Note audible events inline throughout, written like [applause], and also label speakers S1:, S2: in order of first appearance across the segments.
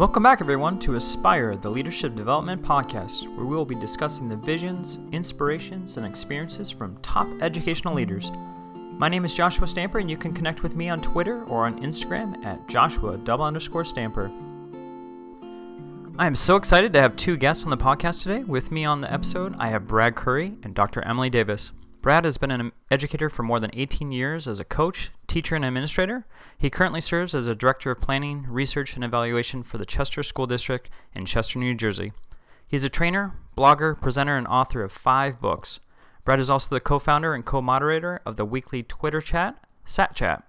S1: Welcome back, everyone, to Aspire, the Leadership Development Podcast, where we will be discussing the visions, inspirations, and experiences from top educational leaders. My name is Joshua Stamper, and you can connect with me on Twitter or on Instagram at Joshua double underscore Stamper. I am so excited to have two guests on the podcast today. With me on the episode, I have Brad Currie and Dr. Emily Davis. Brad has been an educator for more than 18 years as a coach, teacher, and administrator. He currently serves as a director of planning, research, and evaluation for the Chester School District in Chester, New Jersey. He's a trainer, blogger, presenter, and author of five books. Brad is also the co founder and co moderator of the weekly Twitter chat, SatChat.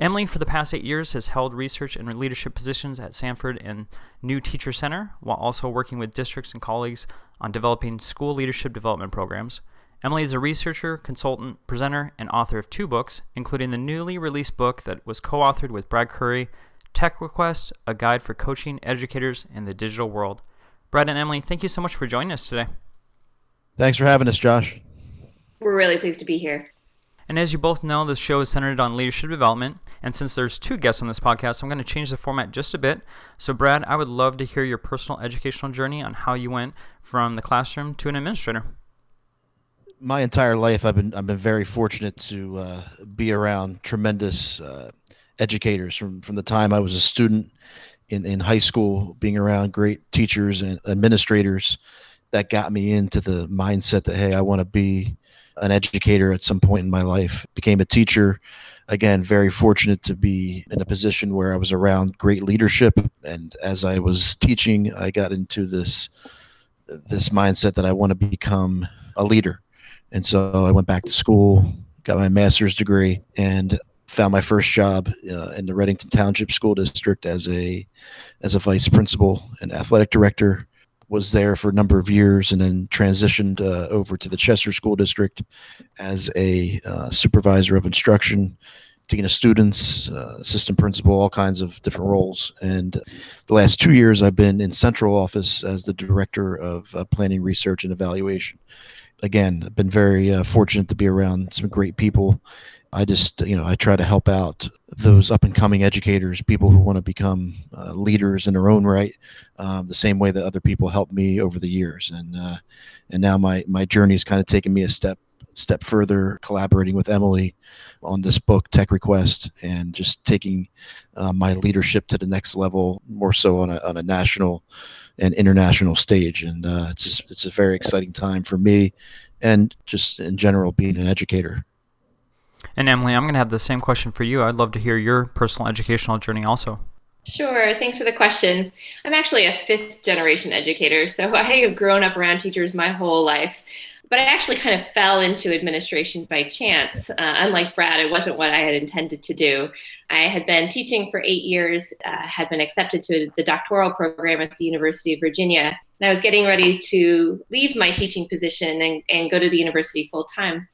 S1: Emily, for the past eight years, has held research and leadership positions at Stanford and New Teacher Center, while also working with districts and colleagues on developing school leadership development programs. Emily is a researcher, consultant, presenter, and author of two books, including the newly released book that was co authored with Brad Currie, Tech Request, a guide for coaching educators in the digital world. Brad and Emily, thank you so much for joining us today.
S2: Thanks for having us, Josh.
S3: We're really pleased to be here.
S1: And as you both know, this show is centered on leadership development. And since there's two guests on this podcast, I'm going to change the format just a bit. So, Brad, I would love to hear your personal educational journey on how you went from the classroom to an administrator
S2: my entire life, I've been I've been very fortunate to uh, be around tremendous uh, educators from from the time I was a student in in high school, being around great teachers and administrators that got me into the mindset that hey, I want to be an educator at some point in my life. Became a teacher. Again, very fortunate to be in a position where I was around great leadership, and as I was teaching, I got into this this mindset that I want to become a leader and so I went back to school, got my master's degree, and found my first job uh, in the Readington Township School District as a as a vice principal and athletic director. Was there for a number of years, and then transitioned uh, over to the Chester School District as a uh, supervisor of instruction, dean of students, uh, assistant principal, all kinds of different roles. And the last two years, I've been in central office as the director of uh, planning, research, and evaluation again, I've been very uh, fortunate to be around some great people. I just, you know, I try to help out those up and coming educators, people who want to become uh, leaders in their own right, um, the same way that other people helped me over the years. And uh, and now my my journey has kind of taken me a step step further, collaborating with Emily on this book, Tech Request, and just taking uh, my leadership to the next level, more so on a on a national and international stage. And uh, it's just, it's a very exciting time for me, and just in general being an educator.
S1: And Emily, I'm going to have the same question for you. I'd love to hear your personal educational journey also.
S3: Sure. Thanks for the question. I'm actually a fifth generation educator, so [laughs] I have grown up around teachers my whole life. But I actually kind of fell into administration by chance. Uh, unlike Brad, it wasn't what I had intended to do. I had been teaching for eight years, uh, had been accepted to the doctoral program at the University of Virginia, and I was getting ready to leave my teaching position and, and go to the university full time.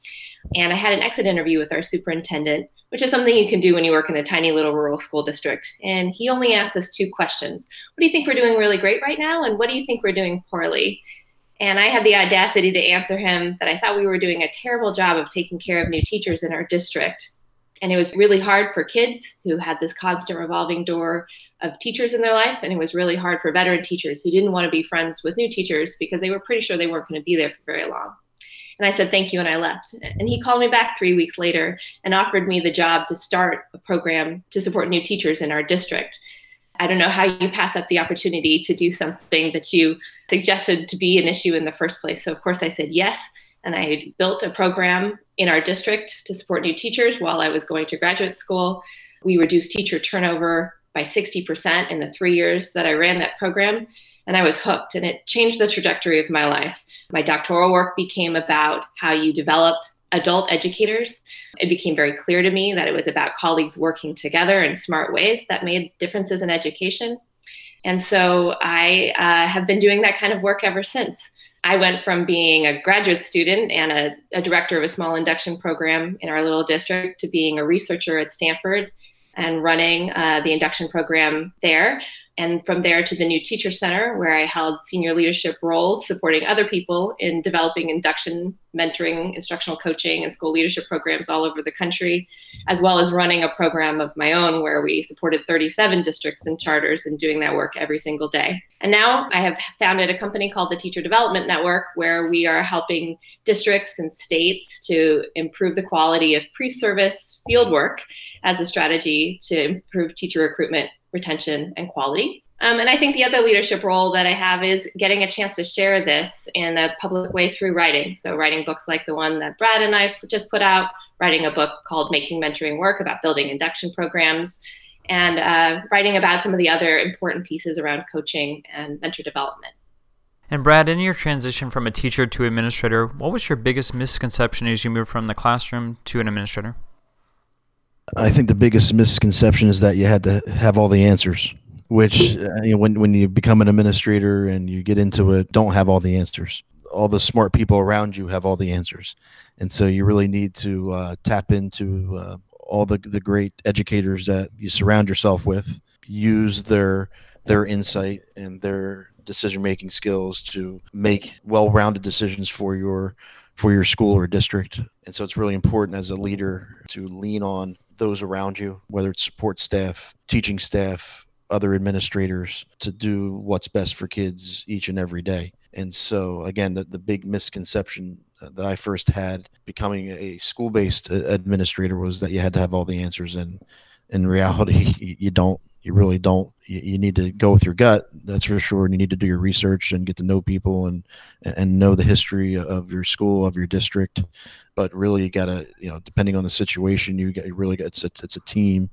S3: And I had an exit interview with our superintendent, which is something you can do when you work in a tiny little rural school district. And he only asked us two questions What do you think we're doing really great right now? And what do you think we're doing poorly? And I had the audacity to answer him that I thought we were doing a terrible job of taking care of new teachers in our district. And it was really hard for kids who had this constant revolving door of teachers in their life. And it was really hard for veteran teachers who didn't want to be friends with new teachers because they were pretty sure they weren't going to be there for very long. And I said, thank you. And I left. And he called me back three weeks later and offered me the job to start a program to support new teachers in our district. I don't know how you pass up the opportunity to do something that you suggested to be an issue in the first place. So, of course, I said yes. And I built a program in our district to support new teachers while I was going to graduate school. We reduced teacher turnover by 60% in the three years that I ran that program. And I was hooked, and it changed the trajectory of my life. My doctoral work became about how you develop adult educators, it became very clear to me that it was about colleagues working together in smart ways that made differences in education. And so I uh, have been doing that kind of work ever since. I went from being a graduate student and a, a, director of a small induction program in our little district to being a researcher at Stanford and running uh, the induction program there. And from there to the new Teacher Center, where I held senior leadership roles supporting other people in developing induction, mentoring, instructional coaching, and school leadership programs all over the country, as well as running a program of my own where we supported 37 districts and charters and doing that work every single day. And now I have founded a company called the Teacher Development Network, where we are helping districts and states to improve the quality of pre service field work as a strategy to improve teacher recruitment retention, and quality. Um, and I think the other leadership role that I have is getting a chance to share this in a public way through writing. So, writing books like the one that Brad and I just put out, writing a book called Making Mentoring Work about building induction programs, and uh, writing about some of the other important pieces around coaching and mentor development.
S1: And Brad, in your transition from a teacher to administrator, what was your biggest misconception as you moved from the classroom to an administrator?
S2: I think the biggest misconception is that you had to have all the answers, which uh, you know, when when you become an administrator and you get into it, don't have all the answers. All the smart people around you have all the answers, and so you really need to uh, tap into uh, all the the great educators that you surround yourself with. Use their their insight and their decision making skills to make well rounded decisions for your for your school or district. And so it's really important as a leader to lean on those around you, whether it's support staff, teaching staff, other administrators, to do what's best for kids each and every day. And so, again, the, the big misconception that I first had becoming a school based administrator was that you had to have all the answers. And in reality, [laughs] you don't. You really don't. You, you need to go with your gut, that's for sure. And you need to do your research and get to know people and and know the history of your school, of your district, but really you got to you know depending on the situation you get you really got it's, it's, it's a team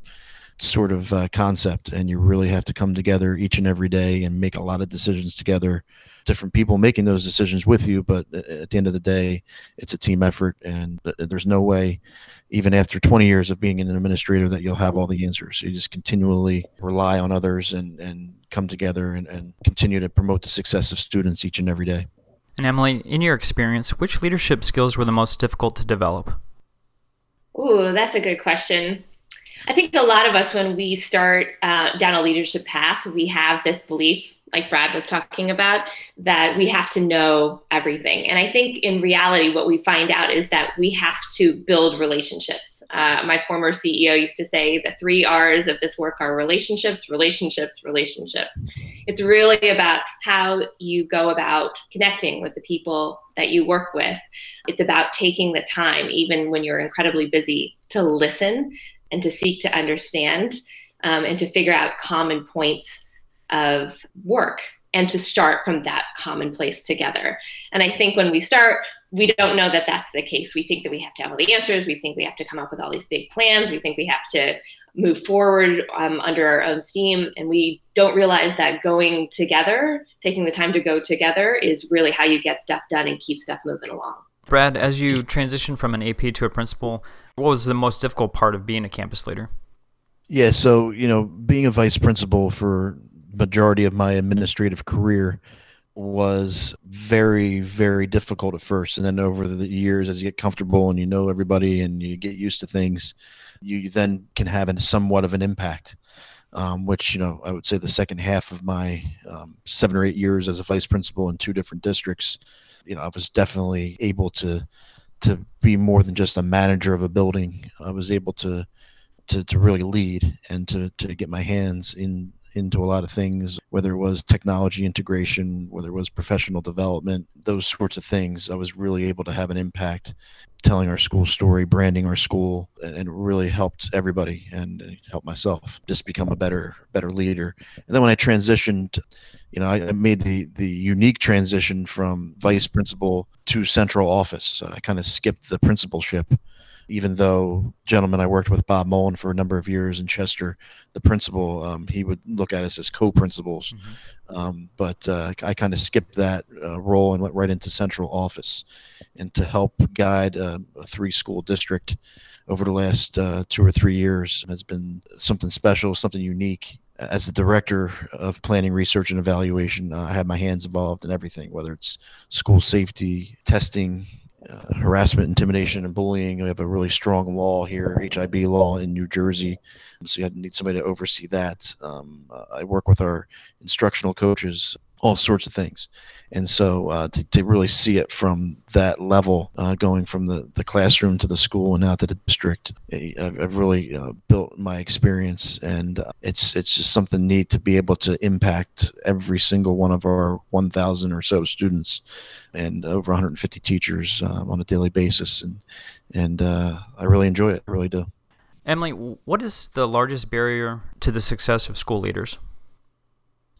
S2: sort of uh, concept and you really have to come together each and every day and make a lot of decisions together different people making those decisions with you but at the end of the day it's a team effort and uh, there's no way even after 20 years of being an administrator that you'll have all the answers you just continually rely on others and and come together and, and continue to promote the success of students each and every day
S1: and Emily, in your experience, which leadership skills were the most difficult to develop?
S3: Ooh, that's a good question. I think a lot of us, when we start uh, down a leadership path, we have this belief like Brad was talking about, that we have to know everything. And I think in reality, what we find out is that we have to build relationships. Uh, my former CEO used to say the three R's of this work are relationships, relationships, relationships. It's really about how you go about connecting with the people that you work with. It's about taking the time, even when you're incredibly busy, to listen and to seek to understand um, and to figure out common points of work and to start from that common place together. And I think when we start, we don't know that that's the case. We think that we have to have all the answers. We think we have to come up with all these big plans. We think we have to move forward um, under our own steam. And we don't realize that going together, taking the time to go together, is really how you get stuff done and keep stuff moving along.
S1: Brad, as you transition from an AP to a principal, what was the most difficult part of being a campus leader?
S2: Yeah, so, you know, being a vice principal for majority of my administrative career was very very difficult at first and then over the years as you get comfortable and you know everybody and you get used to things you then can have somewhat of an impact um, which you know i would say the second half of my um, seven or eight years as a vice principal in two different districts you know i was definitely able to to be more than just a manager of a building i was able to to, to really lead and to, to get my hands in into a lot of things, whether it was technology integration, whether it was professional development, those sorts of things. I was really able to have an impact telling our school story, branding our school, and really helped everybody and uh, helped myself just become a better better leader. And then when I transitioned, you know, I made the the unique transition from vice principal to central office. I kind of skipped the principalship even though gentleman I worked with Bob Mullen for a number of years in Chester, the principal, um, he would look at us as co-principals. Mm-hmm. Um, but uh, I kind of skipped that uh, role and went right into central office, and to help guide uh, a three-school district over the last uh, two or three years has been something special, something unique. As the director of planning, research, and evaluation, uh, I have my hands involved in everything, whether it's school safety, testing, uh, harassment, intimidation, and bullying. We have a really strong law here, HIB law in New Jersey. So you need somebody to oversee that. Um, I work with our instructional coaches all sorts of things. And so uh, to, to really see it from that level, uh, going from the, the classroom to the school and now to the district, I've really uh, built my experience, and uh, it's it's just something neat to be able to impact every single one of our 1,000 or so students, and over 150 teachers uh, on a daily basis, and and uh, I really enjoy it. I really do.
S1: Emily, what is the largest barrier to the success of school leaders?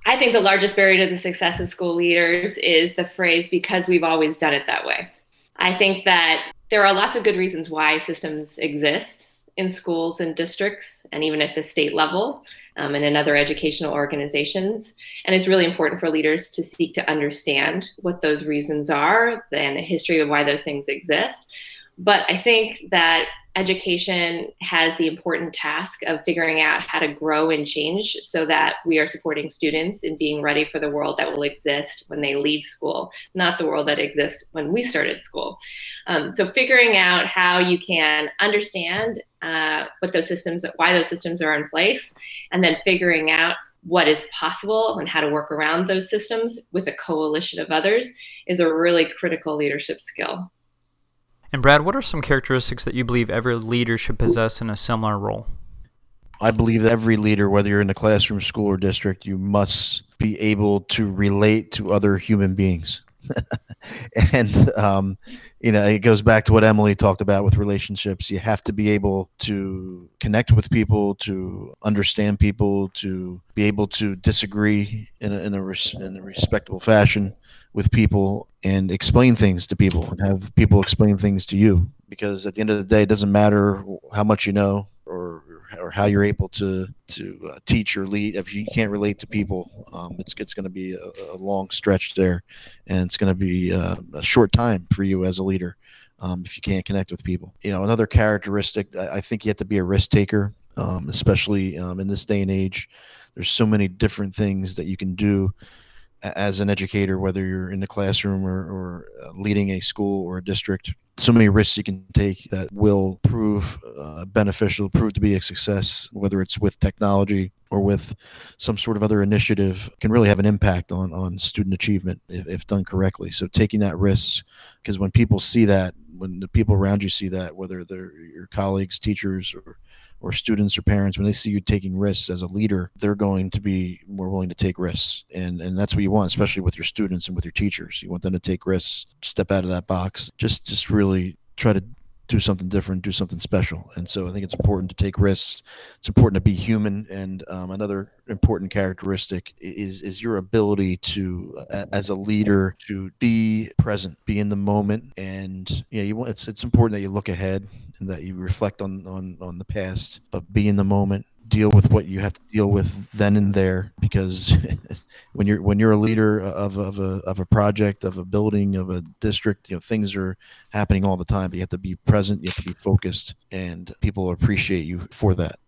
S3: I think the largest barrier to the success of school leaders is the phrase, because we've always done it that way. I think that there are lots of good reasons why systems exist in schools and districts, and even at the state level um, and in other educational organizations. And it's really important for leaders to seek to understand what those reasons are and the history of why those things exist. But I think that education has the important task of figuring out how to grow and change so that we are supporting students in being ready for the world that will exist when they leave school, not the world that exists when we started school. Um, so, figuring out how you can understand uh, what those systems, why those systems are in place, and then figuring out what is possible and how to work around those systems with a coalition of others is a really critical leadership skill.
S1: And Brad, what are some characteristics that you believe every leader should possess in a similar role?
S2: I believe that every leader, whether you're in the classroom, school, or district, you must be able to relate to other human beings. [laughs] and um, you know, it goes back to what Emily talked about with relationships. You have to be able to connect with people, to understand people, to be able to disagree in a, in a, res- in a respectable fashion with people and explain things to people and have people explain things to you. Because at the end of the day, it doesn't matter how much you know or or how you're able to to uh, teach or lead. If you can't relate to people, um, it's it's going to be a, a, long stretch there, and it's going to be uh, a short time for you as a leader um, if you can't connect with people. You know, another characteristic I, think you have to be a risk taker, um, especially um, in this day and age. There's so many different things that you can do as an educator, whether you're in the classroom or, or uh, leading a school or a district so many risks you can take that will prove uh, beneficial, prove to be a success, whether it's with technology or with some sort of other initiative, can really have an impact on, on student achievement if, if done correctly. So taking that risk, because when people see that, when the people around you see that, whether they're your colleagues, teachers, or or students or parents when they see you taking risks as a leader they're going to be more willing to take risks and and that's what you want especially with your students and with your teachers you want them to take risks step out of that box just just really try to do something different, do something special. And so I think it's important to take risks. It's important to be human. And um, another important characteristic is is your ability to, uh, as a leader, to be present, be in the moment. And yeah, you want it's it's important that you look ahead that you reflect on on on the past, but be in the moment. Deal with what you have to deal with then and there because [laughs] when you're when you're a leader of, of a of a project of a building of a district you know things are happening all the time but you have to be present you have to be focused and people appreciate you for that.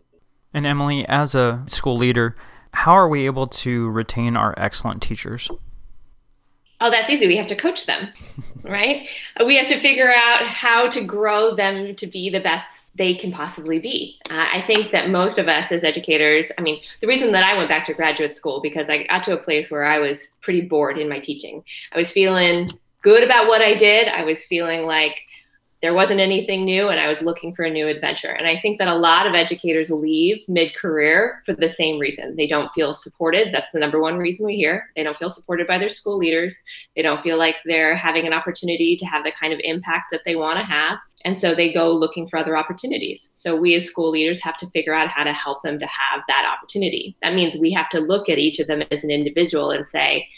S1: And emily as a school leader how are we able to retain our excellent teachers
S3: Oh, that's easy. We have to coach them, [laughs] right? We have to figure out how to grow them to be the best they can possibly be. Uh, I think that most of us as educators, I mean, the reason that I went back to graduate school because I got to a place where I was pretty bored in my teaching. I was feeling good about what I did. I was feeling like there wasn't anything new and I was looking for a new adventure. And I think that a lot of educators leave mid career for the same reason. They don't feel supported. That's the number one reason we hear. They don't feel supported by their school leaders. They don't feel like they're having an opportunity to have the kind of impact that they want to have. And so they go looking for other opportunities. So we as school leaders have to figure out how to help them to have that opportunity. That means we have to look at each of them as an individual and say,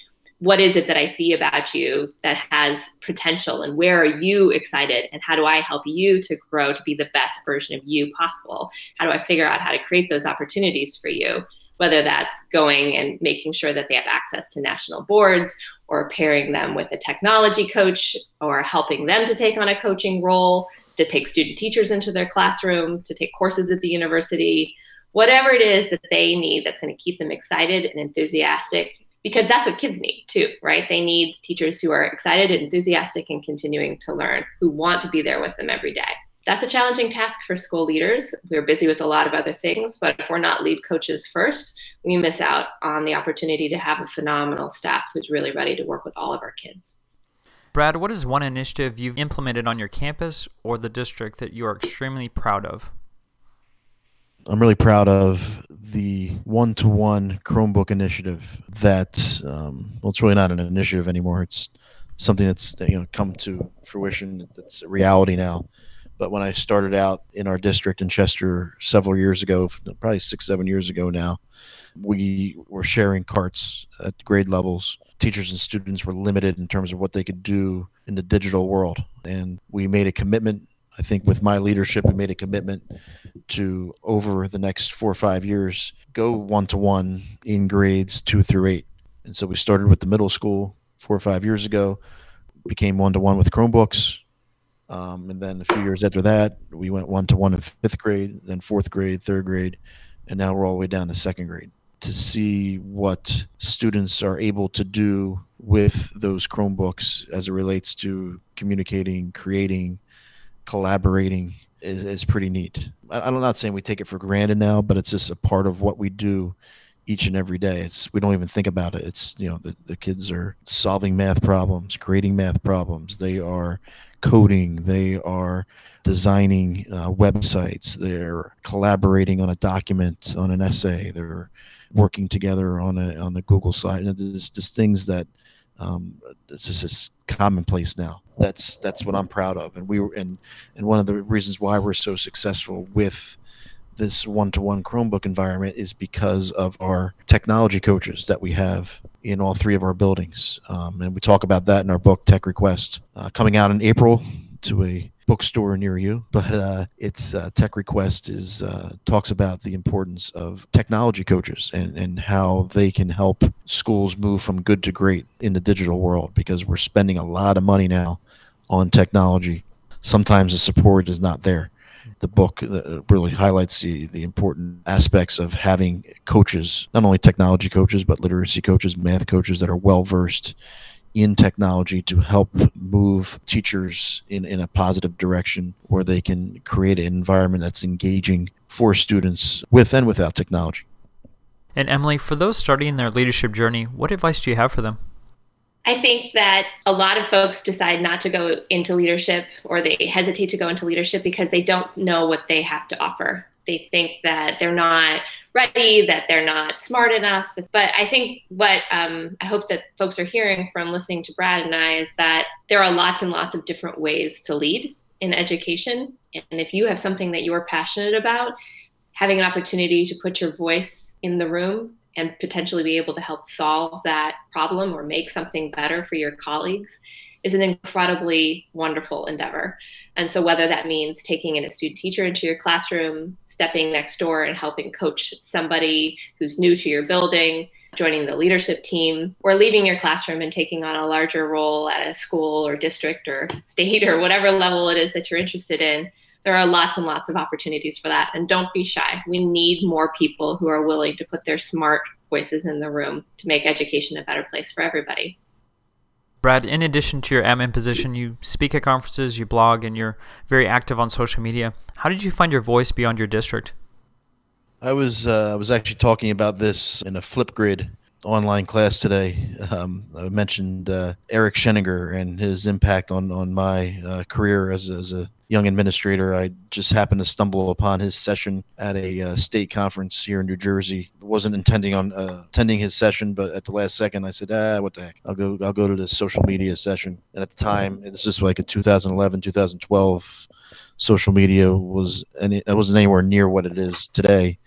S3: what is it that I see about you that has potential and where are you excited and how do I help you to grow to be the best version of you possible? How do I figure out how to create those opportunities for you? Whether that's going and making sure that they have access to national boards or pairing them with a technology coach or helping them to take on a coaching role, to take student teachers into their classroom, to take courses at the university, whatever it is that they need that's going to keep them excited and enthusiastic because that's what kids need too, right? They need teachers who are excited, enthusiastic, and continuing to learn, who want to be there with them every day. That's a challenging task for school leaders. We're busy with a lot of other things, but if we're not lead coaches first, we miss out on the opportunity to have a phenomenal staff who's really ready to work with all of our kids.
S1: Brad, what is one initiative you've implemented on your campus or the district that you are extremely proud of?
S2: I'm really proud of the one-to-one Chromebook initiative. That um, well, it's really not an initiative anymore. It's something that's you know come to fruition. It's a reality now. But when I started out in our district in Chester several years ago, probably six, seven years ago now, we were sharing carts at grade levels. Teachers and students were limited in terms of what they could do in the digital world. And we made a commitment I think with my leadership, we made a commitment to over the next four or five years go one to one in grades two through eight. And so we started with the middle school four or five years ago, became one to one with Chromebooks. Um, and then a few years after that, we went one to one in fifth grade, then fourth grade, third grade, and now we're all the way down to second grade to see what students are able to do with those Chromebooks as it relates to communicating, creating, collaborating is, is pretty neat. I, I'm not saying we take it for granted now, but it's just a part of what we do each and every day. It's we don't even think about it. It's you know the, the kids are solving math problems, creating math problems. They are coding. They are designing uh, websites. They're collaborating on a document, on an essay. They're working together on a on the Google site. And there's just things that um, it's just commonplace now. That's that's what I'm proud of, and we were and and one of the reasons why we're so successful with this one-to-one Chromebook environment is because of our technology coaches that we have in all three of our buildings, um, and we talk about that in our book Tech Request, uh, coming out in April to a bookstore near you. But uh, it's uh, Tech Request is uh, talks about the importance of technology coaches and, and how they can help schools move from good to great in the digital world because we're spending a lot of money now on technology. Sometimes the support is not there. The book uh, really highlights the, the important aspects of having coaches, not only technology coaches, but literacy coaches, math coaches that are well versed in technology to help move teachers in, in a positive direction where they can create an environment that's engaging for students with and without technology.
S1: And Emily, for those starting their leadership journey, what advice do you have for them?
S3: I think that a lot of folks decide not to go into leadership or they hesitate to go into leadership because they don't know what they have to offer. They think that they're not ready, that they're not smart enough. But I think what um, I hope that folks are hearing from listening to Brad and I is that there are lots and lots of different ways to lead in education. And if you have something that you're passionate about, having an opportunity to put your voice in the room and potentially be able to help solve that problem or make something better for your colleagues is an incredibly wonderful endeavor. And so, whether that means taking in a student teacher into your classroom, stepping next door and helping coach somebody who's new to your building, joining the leadership team, or leaving your classroom and taking on a larger role at a school or district or state or whatever level it is that you're interested in, there are lots and lots of opportunities for that. And don't be shy. We need more people who are willing to put their smart voices in the room to make education a better place for everybody.
S1: Brad, in addition to your admin position, you speak at conferences, you blog, and you're very active on social media. How did you find your voice beyond your district?
S2: I was uh, I was actually talking about this in a Flipgrid online class today. Um, I mentioned uh, Eric Sheninger and his impact on on my uh, career as, as a young administrator. I just happened to stumble upon his session at a uh, state conference here in New Jersey. wasn't intending on uh, attending his session, but at the last second, I said, "Ah, what the heck? I'll go. I'll go to the social media session." And at the time, this is like a 2011, 2012. Social media was any it wasn't anywhere near what it is today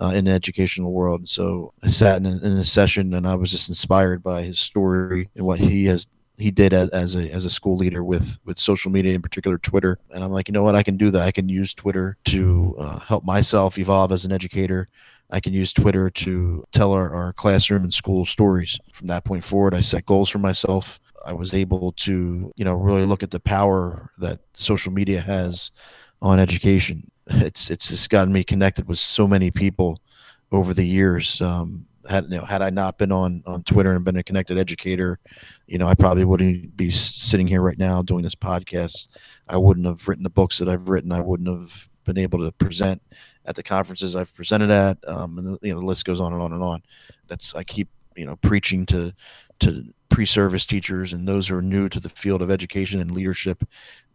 S2: uh, in the educational world. So I sat in, in a session and I was just inspired by his story and what he has he did as, as a as a school leader with with social media in particular Twitter. And I'm like you know what? I can do that. I can use Twitter to uh, help myself evolve as an educator. I can use Twitter to tell our, our classroom and school stories. From that point forward I set goals for myself. I was able to you know really look at the power that social media has on education it's it's just gotten me connected with so many people over the years. Um, had you know had I not been on on Twitter and been a connected educator, you know, I probably wouldn't be sitting here right now doing this podcast. I wouldn't have written the books that I've written. I wouldn't have been able to present at the conferences I've presented at, um, and you know the list goes on and on and on. That's I keep you know preaching to to pre-service teachers and those who are new to the field of education and leadership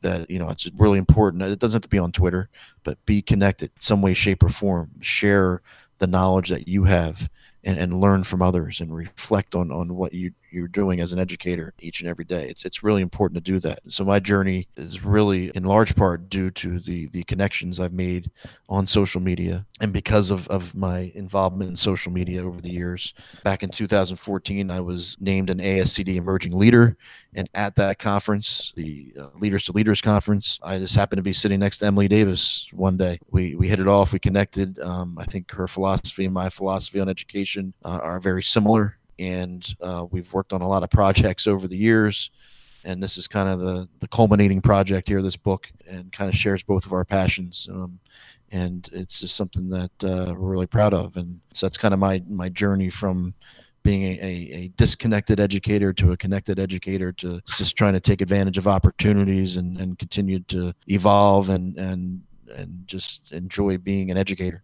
S2: that you know it's really important. It doesn't have to be on twitter but be connected some way shape or form. Share the knowledge that you have and, and learn from others and reflect on, on what you, you're doing as an educator each and every day. It's, it's really important to do that. So my journey is really in large part due to the, the connections I've made on social media and because of, of my involvement in social media over the years. Back in 2014, I was named an ASCD Emerging Leader. And at that conference, the uh, Leaders to Leaders conference, I just happened to be sitting next to Emily Davis one day. We, we hit it off, we connected. Um, I think her philosophy and my philosophy on education uh, are very similar, and uh, we've worked on a lot of projects over the years. And this is kind of the the culminating project here, this book, and kind of shares both of our passions. Um, and it's just something that uh, we're really proud of. And so that's kind of my my journey from being a, a, a, disconnected educator to a connected educator to just trying to take advantage of opportunities and, and continue to evolve and, and and just enjoy being an educator.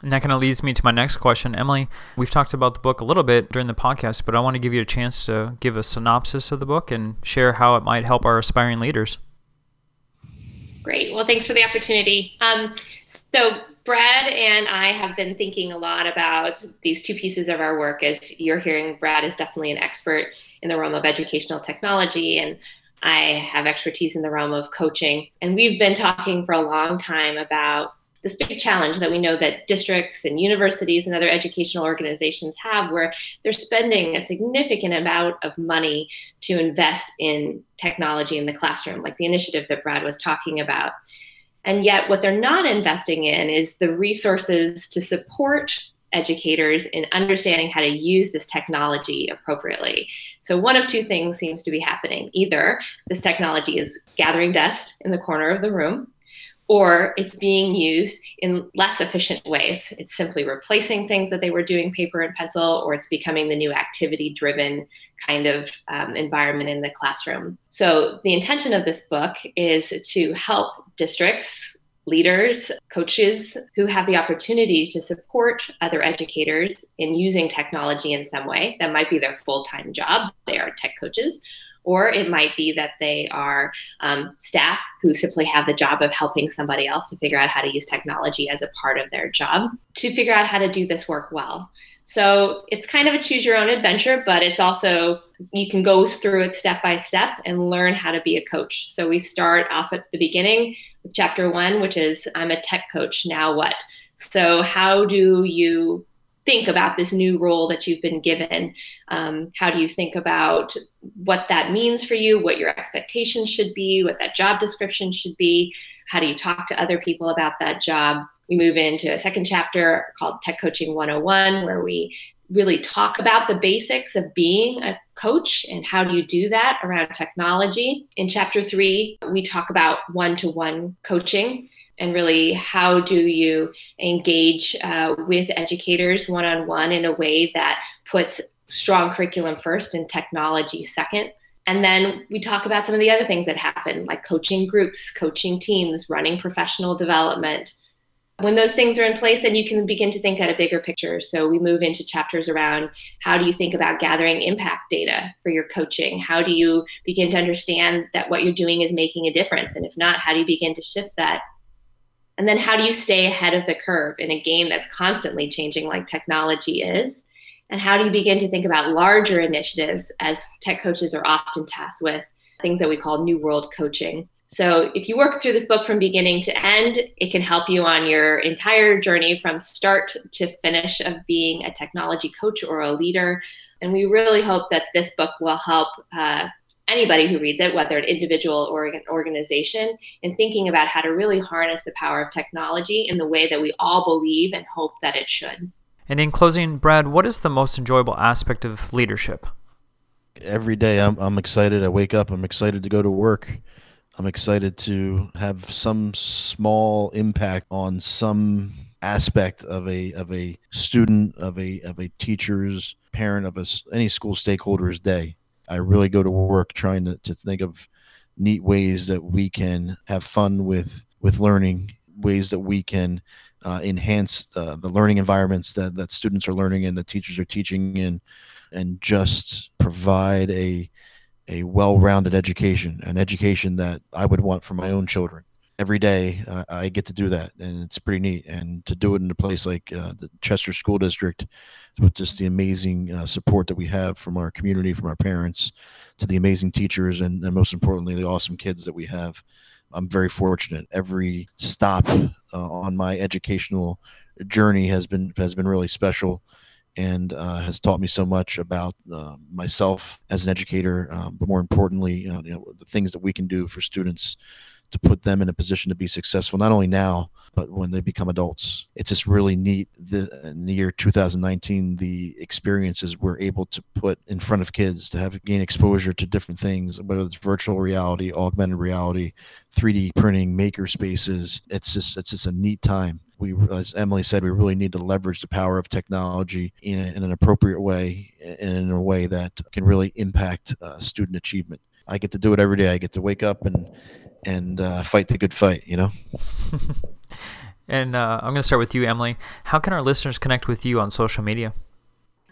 S1: And that kind of leads me to my next question. Emily, we've talked about the book a little bit during the podcast, but I want to give you a chance to give a synopsis of the book and share how it might help our aspiring leaders.
S3: Great. Well, thanks for the opportunity. Um, so, Brad and I have been thinking a lot about these two pieces of our work. As you're hearing, Brad is definitely an expert in the realm of educational technology, and I have expertise in the realm of coaching. And we've been talking for a long time about this big challenge that we know that districts and universities and other educational organizations have where they're spending a significant amount of money to invest in technology in the classroom like the initiative that brad was talking about and yet what they're not investing in is the resources to support educators in understanding how to use this technology appropriately. So, one of two things seems to be happening. Either this technology is gathering dust in the corner of the room, or it's being used in less efficient ways. It's simply replacing things that they were doing paper and pencil, or it's becoming the new activity driven kind of um, environment in the classroom. So, the intention of this book is to help districts, leaders, coaches who have the opportunity to support other educators in using technology in some way. That might be their full time job, they are tech coaches or it might be that they are um, staff who simply have the job of helping somebody else to figure out how to use technology as a part of their job to figure out how to do this work well. So it's kind of a choose your own adventure, but it's also you can go through it step by step and learn how to be a coach. So we start off at the beginning with chapter one, which is I'm a tech coach. Now what? So, how do you think about this new role that you've been given? Um, how do you think about what that means for you, what your expectations should be, what that job description should be? How do you talk to other people about that job? We move into a second chapter called Tech Coaching 101, where we really talk about the basics of being a coach and how do you do that around technology. In chapter three, we talk about one to one coaching and really how do you engage uh, with educators one on one in a way that puts strong curriculum first and technology second. And then we talk about some of the other things that happen, like coaching groups, coaching teams, running professional development. When those things are in place, then you can begin to think at a bigger picture. So we move into chapters around how do you think about gathering impact data for your coaching? How do you begin to understand that what you're doing is making a difference? And if not, how do you begin to shift that and then how do you stay ahead of the curve in a game that's constantly changing like technology is? And how do you begin to think about larger initiatives as tech coaches are often tasked with things that we call new world coaching? So if you work through this book from beginning to end, it can help you on your entire journey from start to finish of being a technology coach or a leader. And we really hope that this book will help uh, anybody who reads it, whether an individual or an organization, in thinking about how to really harness the power of technology in the way that we all believe and hope that it should.
S1: And in closing, Brad, what is the most enjoyable aspect of leadership?
S2: Every day I'm, I'm excited. I wake up, I'm excited to go to work. I'm excited to have some small impact on some aspect of a of a student of a of a teacher's parent of us any school stakeholder's day. I really go to work trying to, to think of neat ways that we can have fun with with learning, ways that we can uh, enhance uh, the learning environments that, that students are learning and the teachers are teaching in, and just provide a a well-rounded education, an education that I would want for my own children. Every day, uh, I get to do that, and it's pretty neat. And to do it in a place like uh, the Chester School District, with just the amazing uh, support that we have from our community, from our parents, to the amazing teachers, and, and most importantly, the awesome kids that we have. I'm very fortunate. Every stop uh, on my educational journey has been has been really special, and uh, has taught me so much about uh, myself as an educator. Um, but more importantly, you know, the things that we can do for students to put them in a position to be successful, not only now, but when they become adults. It's just really neat. The, in the year 2019, the experiences we're able to put in front of kids to have gain exposure to different things, whether it's virtual reality, augmented reality, 3D printing, maker spaces. It's just it's just a neat time. We, as Emily said, we really need to leverage the power of technology in, in an appropriate way and in a way that can really impact uh, student achievement. I get to do it every day. I get to wake up and and uh, fight the good fight, you know? [laughs]
S1: and uh, I'm going to start with you, Emily. How can our listeners connect with you on social media?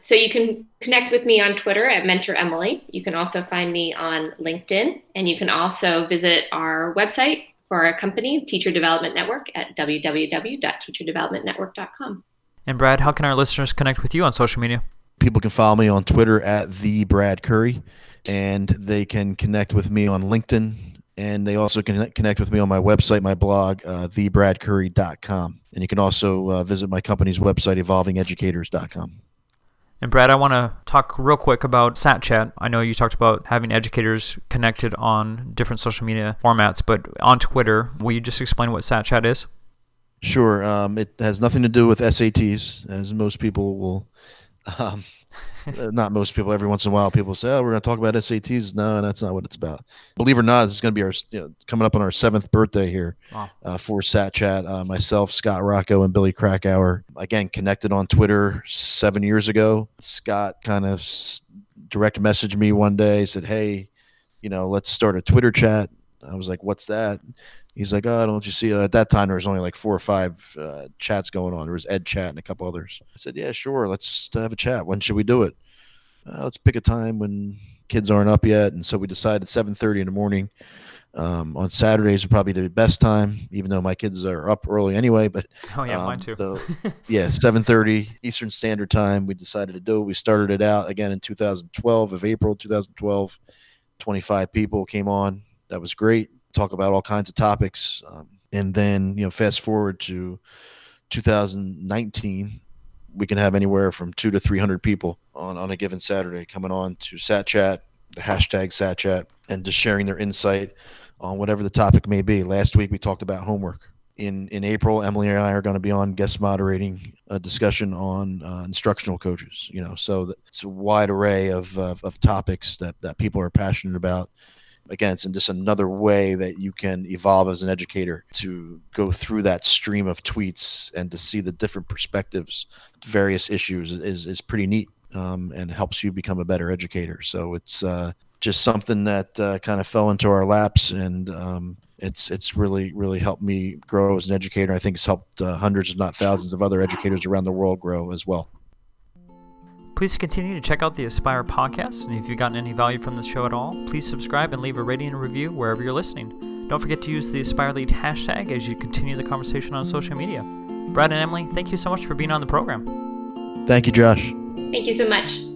S3: So you can connect with me on Twitter at Mentor Emily. You can also find me on LinkedIn, and you can also visit our website for our company, Teacher Development Network, at www.teacherdevelopmentnetwork.com.
S1: And Brad, how can our listeners connect with you on social media?
S2: People can follow me on Twitter at the Brad Currie, and they can connect with me on LinkedIn and they also can connect with me on my website, my blog, uh, thebradcurrie.com. And you can also uh, visit my company's website, evolvingeducators.com.
S1: And Brad, I want to talk real quick about SatChat. I know you talked about having educators connected on different social media formats, but on Twitter, will you just explain what SatChat is?
S2: Sure. Um, it has nothing to do with SATs, as most people will [laughs] um, not most people. Every once in a while, people say, "Oh, we're going to talk about SATs." No, that's not what it's about. Believe it or not, this is going to be our you know, coming up on our seventh birthday here wow. uh, for Sat Chat. Uh, myself, Scott Rocco, and Billy Krakower again connected on Twitter seven years ago. Scott kind of direct messaged me one day, said, "Hey, you know, let's start a Twitter chat." I was like, "What's that?" He's like, oh, don't you see? Uh, at that time, there was only like four or five uh, chats going on. There was Ed Chat and a couple others. I said, yeah, sure. Let's have a chat. When should we do it? Uh, let's pick a time when kids aren't up yet. And so we decided 7:30 in the morning. Um, on Saturdays would probably the best time, even though my kids are up early anyway. But
S1: oh yeah, um, mine too.
S2: so [laughs] yeah, 7:30 Eastern Standard Time. We decided to do. it. We started it out again in 2012 of April 2012. 25 people came on. That was great talk about all kinds of topics. Um, and then, you know, fast forward to 2019, we can have anywhere from two to 300 people on, on a given Saturday coming on to Sat Chat, the hashtag Sat Chat, and just sharing their insight on whatever the topic may be. Last week we talked about homework. In, in April, Emily and I are going to be on guest moderating a discussion on uh, instructional coaches. You know, so it's a wide array of, of, of topics that, that people are passionate about again, it's just another way that you can evolve as an educator to go through that stream of tweets and to see the different perspectives, various issues is, is pretty neat um, and helps you become a better educator. So it's uh, just something that uh, kind of fell into our laps and um, it's it's really really helped me grow as an educator. I think it's helped uh, hundreds, if not thousands, of other educators around the world grow as well.
S1: Please continue to check out the Aspire podcast, and if you've gotten any value from this show at all, please subscribe and leave a rating and review wherever you're listening. Don't forget to use the Aspire Lead hashtag as you continue the conversation on social media. Brad and Emily, thank you so much for being on the program.
S2: Thank you, Josh.
S3: Thank you so much.